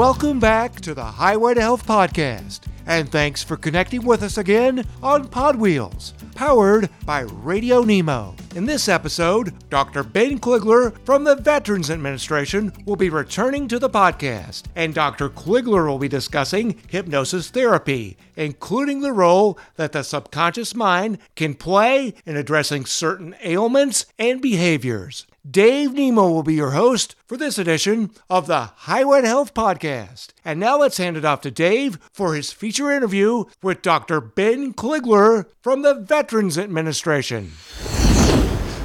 Welcome back to the Highway to Health podcast, and thanks for connecting with us again on Podwheels, powered by Radio Nemo. In this episode, Dr. Ben Kligler from the Veterans Administration will be returning to the podcast, and Dr. Kligler will be discussing hypnosis therapy, including the role that the subconscious mind can play in addressing certain ailments and behaviors. Dave Nemo will be your host for this edition of the Highway to Health podcast. And now let's hand it off to Dave for his feature interview with Dr. Ben Kligler from the Veterans Administration.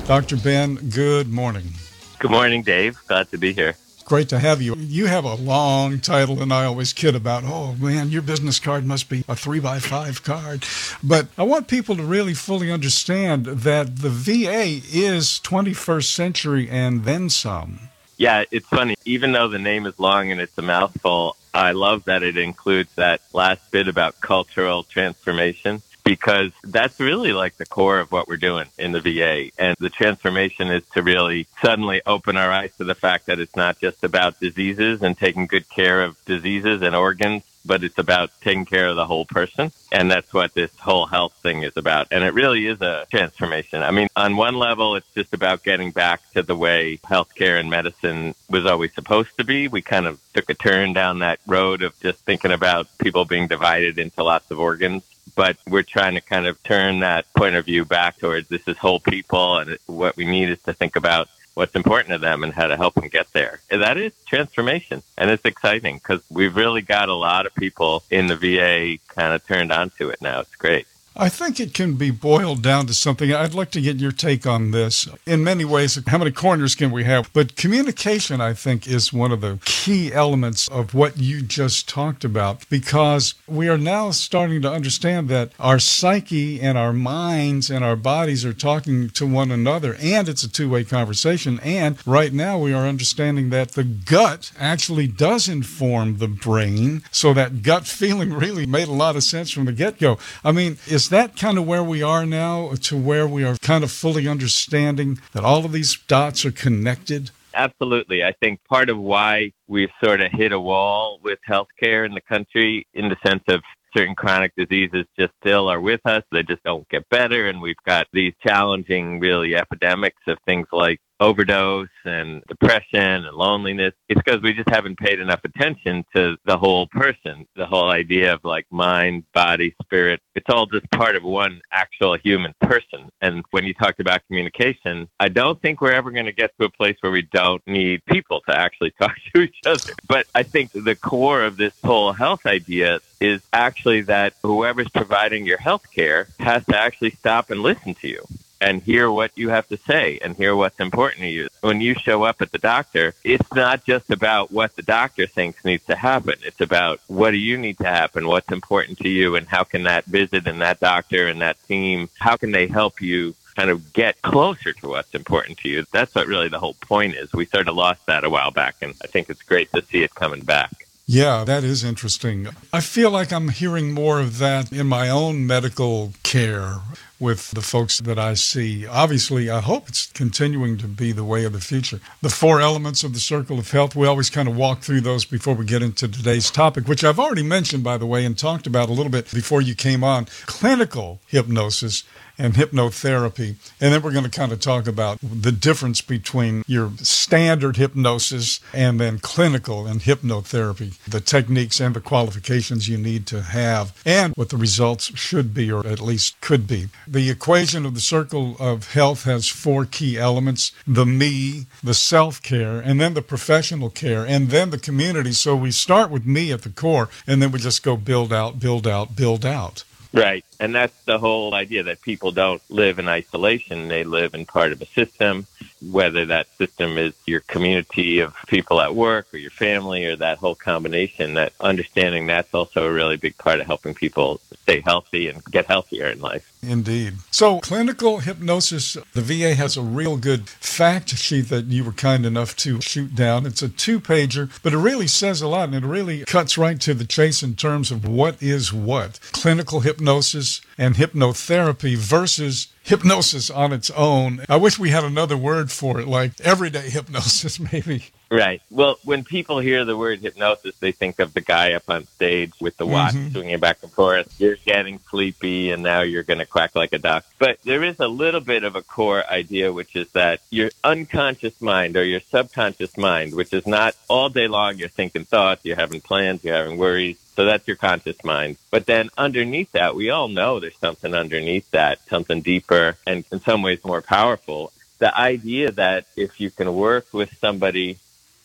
Dr. Ben, good morning. Good morning, Dave. Glad to be here. Great to have you. You have a long title, and I always kid about, oh man, your business card must be a three by five card. But I want people to really fully understand that the VA is 21st century and then some. Yeah, it's funny. Even though the name is long and it's a mouthful, I love that it includes that last bit about cultural transformation because that's really like the core of what we're doing in the VA. And the transformation is to really suddenly open our eyes to the fact that it's not just about diseases and taking good care of diseases and organs, but it's about taking care of the whole person. And that's what this whole health thing is about. And it really is a transformation. I mean, on one level, it's just about getting back to the way healthcare and medicine was always supposed to be. We kind of took a turn down that road of just thinking about people being divided into lots of organs but we're trying to kind of turn that point of view back towards this is whole people and what we need is to think about what's important to them and how to help them get there. And that is transformation. And it's exciting because we've really got a lot of people in the VA kind of turned onto it now. It's great. I think it can be boiled down to something. I'd like to get your take on this. In many ways, how many corners can we have? But communication, I think, is one of the key elements of what you just talked about because we are now starting to understand that our psyche and our minds and our bodies are talking to one another, and it's a two way conversation. And right now, we are understanding that the gut actually does inform the brain. So that gut feeling really made a lot of sense from the get go. I mean, is is that kind of where we are now to where we are kind of fully understanding that all of these dots are connected? Absolutely. I think part of why we've sort of hit a wall with healthcare in the country in the sense of certain chronic diseases just still are with us. They just don't get better. And we've got these challenging, really, epidemics of things like overdose and depression and loneliness. It's because we just haven't paid enough attention to the whole person, the whole idea of like mind, body, spirit. It's all just part of one actual human person. And when you talked about communication, I don't think we're ever going to get to a place where we don't need people to actually talk to each other. But I think the core of this whole health idea is actually that whoever's providing your health care has to actually stop and listen to you and hear what you have to say and hear what's important to you. When you show up at the doctor, it's not just about what the doctor thinks needs to happen. It's about what do you need to happen, what's important to you, and how can that visit and that doctor and that team, how can they help you kind of get closer to what's important to you. That's what really the whole point is. We sort of lost that a while back, and I think it's great to see it coming back. Yeah, that is interesting. I feel like I'm hearing more of that in my own medical care with the folks that I see. Obviously, I hope it's continuing to be the way of the future. The four elements of the circle of health, we always kind of walk through those before we get into today's topic, which I've already mentioned, by the way, and talked about a little bit before you came on clinical hypnosis and hypnotherapy. And then we're going to kind of talk about the difference between your standard hypnosis and then clinical and hypnotherapy, the techniques and the qualifications you need to have, and what the results should be, or at least could be. The equation of the circle of health has four key elements the me, the self care, and then the professional care, and then the community. So we start with me at the core, and then we just go build out, build out, build out. Right. And that's the whole idea that people don't live in isolation. They live in part of a system, whether that system is your community of people at work or your family or that whole combination, that understanding that's also a really big part of helping people stay healthy and get healthier in life. Indeed. So, clinical hypnosis, the VA has a real good fact sheet that you were kind enough to shoot down. It's a two pager, but it really says a lot and it really cuts right to the chase in terms of what is what clinical hypnosis and hypnotherapy versus hypnosis on its own. I wish we had another word for it, like everyday hypnosis, maybe. Right. Well, when people hear the word hypnosis, they think of the guy up on stage with the watch mm-hmm. swinging back and forth. You're getting sleepy and now you're going to quack like a duck. But there is a little bit of a core idea, which is that your unconscious mind or your subconscious mind, which is not all day long you're thinking thoughts, you're having plans, you're having worries. So that's your conscious mind. But then underneath that, we all know there's something underneath that, something deeper and in some ways more powerful. The idea that if you can work with somebody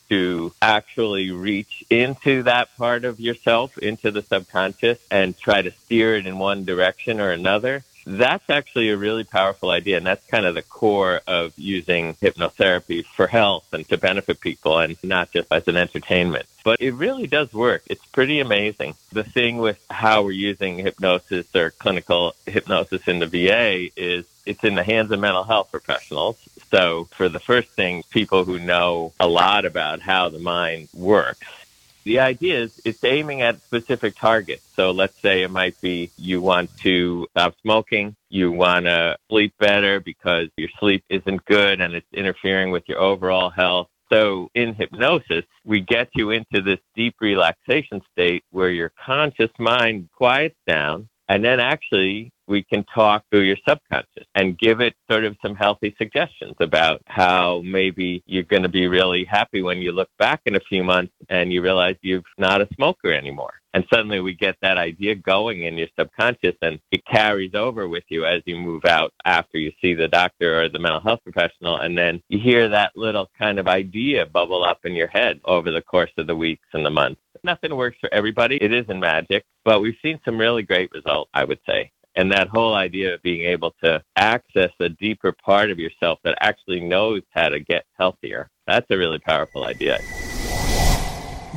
to actually reach into that part of yourself, into the subconscious, and try to steer it in one direction or another. That's actually a really powerful idea. And that's kind of the core of using hypnotherapy for health and to benefit people and not just as an entertainment. But it really does work. It's pretty amazing. The thing with how we're using hypnosis or clinical hypnosis in the VA is it's in the hands of mental health professionals. So for the first thing, people who know a lot about how the mind works. The idea is it's aiming at specific targets. So let's say it might be you want to stop smoking, you want to sleep better because your sleep isn't good and it's interfering with your overall health. So in hypnosis, we get you into this deep relaxation state where your conscious mind quiets down and then actually we can talk through your subconscious and give it sort of some healthy suggestions about how maybe you're going to be really happy when you look back in a few months and you realize you're not a smoker anymore. And suddenly we get that idea going in your subconscious and it carries over with you as you move out after you see the doctor or the mental health professional. And then you hear that little kind of idea bubble up in your head over the course of the weeks and the months. Nothing works for everybody. It isn't magic, but we've seen some really great results, I would say. And that whole idea of being able to access a deeper part of yourself that actually knows how to get healthier, that's a really powerful idea.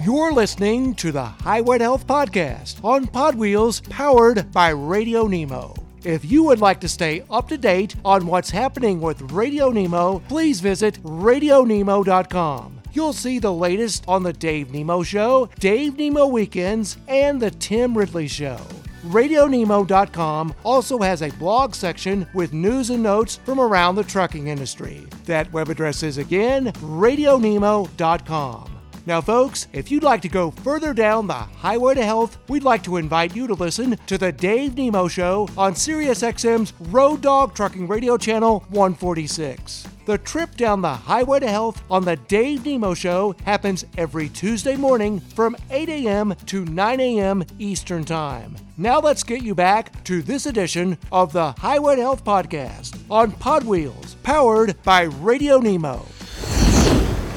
You're listening to the Highway to Health Podcast on Podwheels, powered by Radio Nemo. If you would like to stay up to date on what's happening with Radio Nemo, please visit radionemo.com. You'll see the latest on The Dave Nemo Show, Dave Nemo Weekends, and The Tim Ridley Show. RadioNemo.com also has a blog section with news and notes from around the trucking industry. That web address is again RadioNemo.com. Now, folks, if you'd like to go further down the highway to health, we'd like to invite you to listen to the Dave Nemo Show on SiriusXM's Road Dog Trucking Radio Channel 146. The trip down the highway to health on the Dave Nemo Show happens every Tuesday morning from 8 a.m. to 9 a.m. Eastern Time. Now let's get you back to this edition of the Highway Health Podcast on Podwheels, powered by Radio Nemo.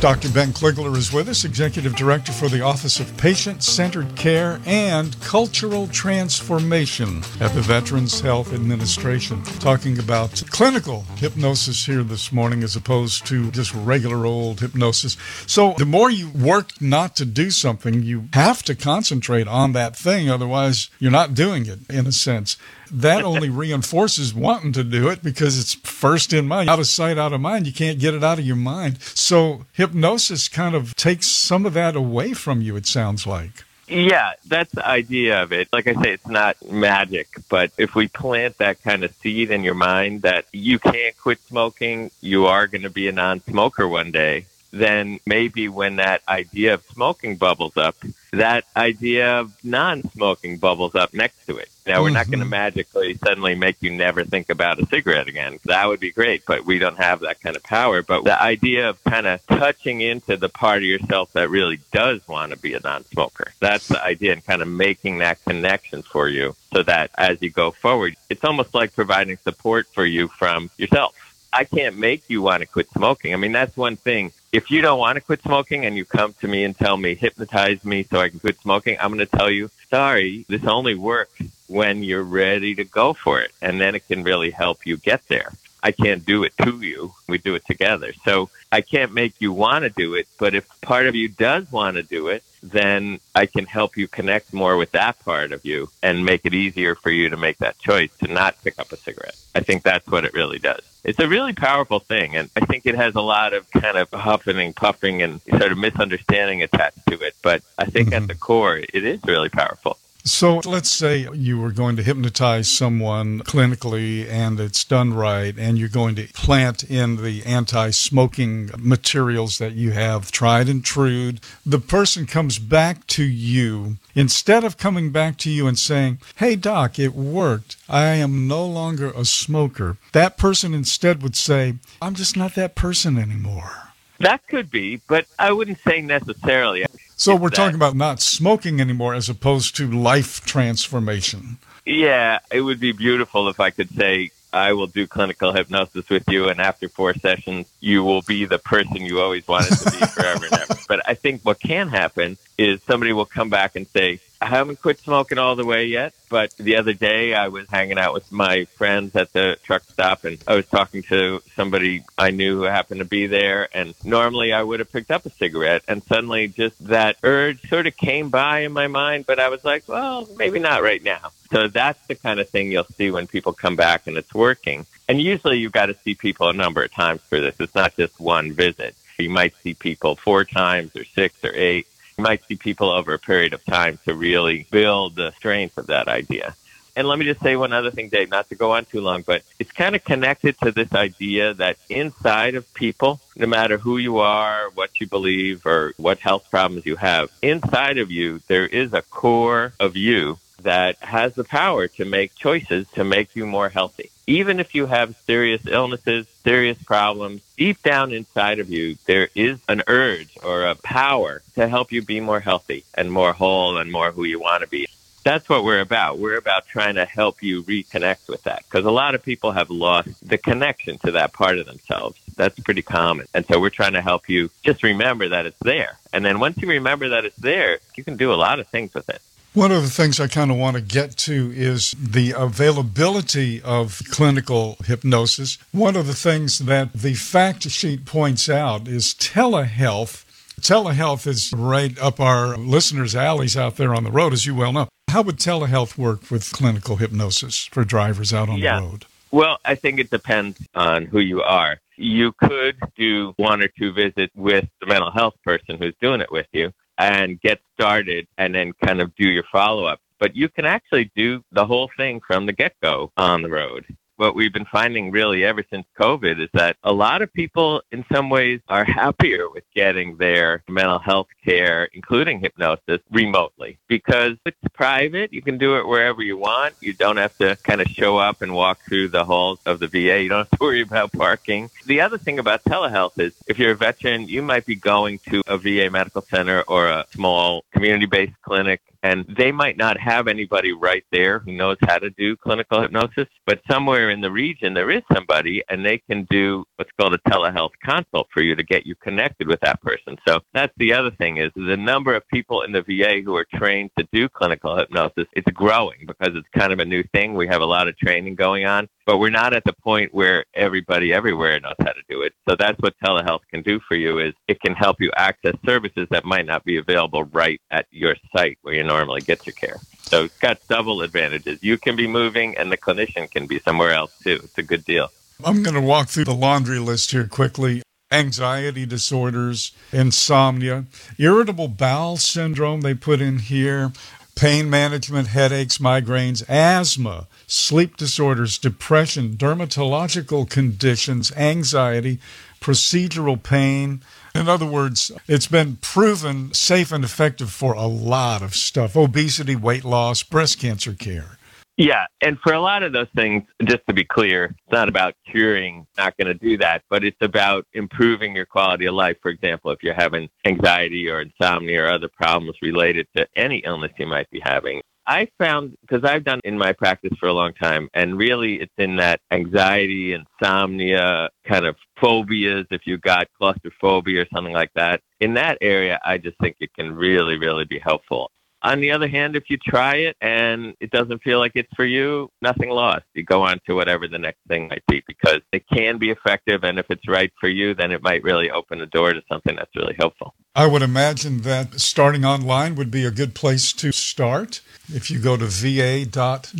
Dr. Ben Kligler is with us, Executive Director for the Office of Patient Centered Care and Cultural Transformation at the Veterans Health Administration, talking about clinical hypnosis here this morning as opposed to just regular old hypnosis. So, the more you work not to do something, you have to concentrate on that thing, otherwise, you're not doing it in a sense that only reinforces wanting to do it because it's first in mind. Out of sight, out of mind. You can't get it out of your mind. So hypnosis kind of takes some of that away from you, it sounds like. Yeah, that's the idea of it. Like I say, it's not magic, but if we plant that kind of seed in your mind that you can't quit smoking, you are going to be a non smoker one day, then maybe when that idea of smoking bubbles up, that idea of non smoking bubbles up next to it. Now, we're mm-hmm. not going to magically suddenly make you never think about a cigarette again. That would be great, but we don't have that kind of power. But the idea of kind of touching into the part of yourself that really does want to be a non smoker, that's the idea, and kind of making that connection for you so that as you go forward, it's almost like providing support for you from yourself. I can't make you want to quit smoking. I mean, that's one thing. If you don't want to quit smoking and you come to me and tell me, hypnotize me so I can quit smoking, I'm going to tell you, sorry, this only works when you're ready to go for it. And then it can really help you get there. I can't do it to you. We do it together. So I can't make you want to do it. But if part of you does want to do it, then I can help you connect more with that part of you and make it easier for you to make that choice to not pick up a cigarette. I think that's what it really does. It's a really powerful thing, and I think it has a lot of kind of huffing and puffing and sort of misunderstanding attached to it. But I think mm-hmm. at the core, it is really powerful. So let's say you were going to hypnotize someone clinically and it's done right, and you're going to plant in the anti smoking materials that you have tried and true. The person comes back to you. Instead of coming back to you and saying, Hey, doc, it worked. I am no longer a smoker. That person instead would say, I'm just not that person anymore. That could be, but I wouldn't say necessarily. So we're that. talking about not smoking anymore as opposed to life transformation. Yeah, it would be beautiful if I could say, I will do clinical hypnosis with you, and after four sessions, you will be the person you always wanted to be forever and ever. But I think what can happen is somebody will come back and say, I haven't quit smoking all the way yet, but the other day I was hanging out with my friends at the truck stop and I was talking to somebody I knew who happened to be there. And normally I would have picked up a cigarette and suddenly just that urge sort of came by in my mind, but I was like, well, maybe not right now. So that's the kind of thing you'll see when people come back and it's working. And usually you've got to see people a number of times for this. It's not just one visit. You might see people four times or six or eight you might see people over a period of time to really build the strength of that idea. And let me just say one other thing, Dave, not to go on too long, but it's kind of connected to this idea that inside of people, no matter who you are, what you believe, or what health problems you have, inside of you, there is a core of you that has the power to make choices to make you more healthy even if you have serious illnesses, serious problems, deep down inside of you, there is an urge or a power to help you be more healthy and more whole and more who you want to be. That's what we're about. We're about trying to help you reconnect with that because a lot of people have lost the connection to that part of themselves. That's pretty common. And so we're trying to help you just remember that it's there. And then once you remember that it's there, you can do a lot of things with it. One of the things I kind of want to get to is the availability of clinical hypnosis. One of the things that the fact sheet points out is telehealth. Telehealth is right up our listeners' alleys out there on the road, as you well know. How would telehealth work with clinical hypnosis for drivers out on yeah. the road? Well, I think it depends on who you are. You could do one or two visits with the mental health person who's doing it with you and get started and then kind of do your follow up. But you can actually do the whole thing from the get go on the road what we've been finding really ever since COVID is that a lot of people, in some ways, are happier with getting their mental health care, including hypnosis, remotely because it's private. You can do it wherever you want. You don't have to kind of show up and walk through the halls of the VA. You don't have to worry about parking. The other thing about telehealth is if you're a veteran, you might be going to a VA medical center or a small community based clinic and they might not have anybody right there who knows how to do clinical hypnosis, but somewhere in the region there is somebody and they can do what's called a telehealth consult for you to get you connected with that person. So that's the other thing is the number of people in the VA who are trained to do clinical hypnosis, it's growing because it's kind of a new thing. We have a lot of training going on, but we're not at the point where everybody everywhere knows how to do it. So that's what telehealth can do for you is it can help you access services that might not be available right at your site where you normally get your care. So it's got double advantages. You can be moving and the clinician can be somewhere else too. It's a good deal. I'm going to walk through the laundry list here quickly. Anxiety disorders, insomnia, irritable bowel syndrome, they put in here, pain management, headaches, migraines, asthma, sleep disorders, depression, dermatological conditions, anxiety, procedural pain. In other words, it's been proven safe and effective for a lot of stuff obesity, weight loss, breast cancer care. Yeah, and for a lot of those things, just to be clear, it's not about curing, not going to do that, but it's about improving your quality of life. For example, if you're having anxiety or insomnia or other problems related to any illness you might be having, I found because I've done in my practice for a long time, and really it's in that anxiety, insomnia, kind of phobias. If you got claustrophobia or something like that, in that area, I just think it can really, really be helpful. On the other hand, if you try it and it doesn't feel like it's for you, nothing lost. You go on to whatever the next thing might be because it can be effective. And if it's right for you, then it might really open the door to something that's really helpful. I would imagine that starting online would be a good place to start. If you go to va.gov,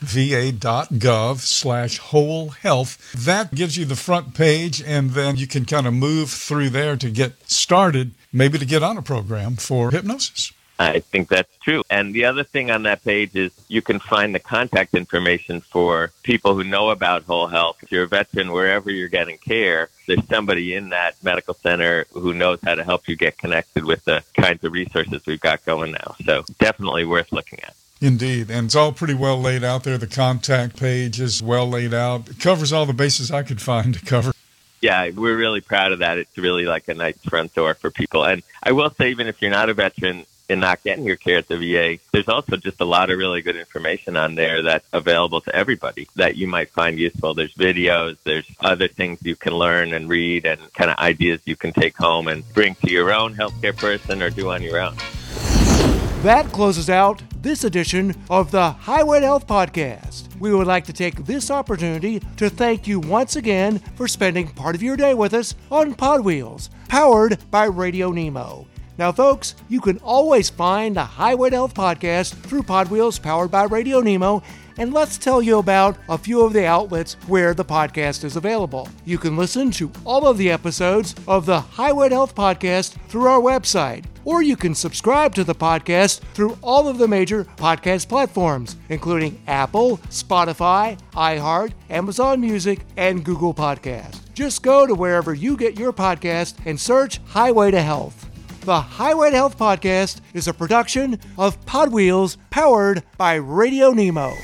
va.gov slash whole health. That gives you the front page, and then you can kind of move through there to get started, maybe to get on a program for hypnosis. I think that's true. And the other thing on that page is you can find the contact information for people who know about whole health. If you're a veteran, wherever you're getting care, there's somebody in that medical center who knows how to help you get connected with the kinds of resources we've got going now. So definitely worth looking at. Indeed. And it's all pretty well laid out there. The contact page is well laid out. It covers all the bases I could find to cover. Yeah, we're really proud of that. It's really like a nice front door for people. And I will say, even if you're not a veteran, and not getting your care at the VA, there's also just a lot of really good information on there that's available to everybody that you might find useful. There's videos, there's other things you can learn and read, and kind of ideas you can take home and bring to your own healthcare person or do on your own. That closes out this edition of the Highway to Health Podcast. We would like to take this opportunity to thank you once again for spending part of your day with us on Pod Wheels, powered by Radio Nemo. Now, folks, you can always find the Highway to Health podcast through Pod Wheels, powered by Radio Nemo, and let's tell you about a few of the outlets where the podcast is available. You can listen to all of the episodes of the Highway to Health podcast through our website, or you can subscribe to the podcast through all of the major podcast platforms, including Apple, Spotify, iHeart, Amazon Music, and Google Podcast. Just go to wherever you get your podcast and search Highway to Health. The Highway to Health podcast is a production of Pod Wheels powered by Radio Nemo.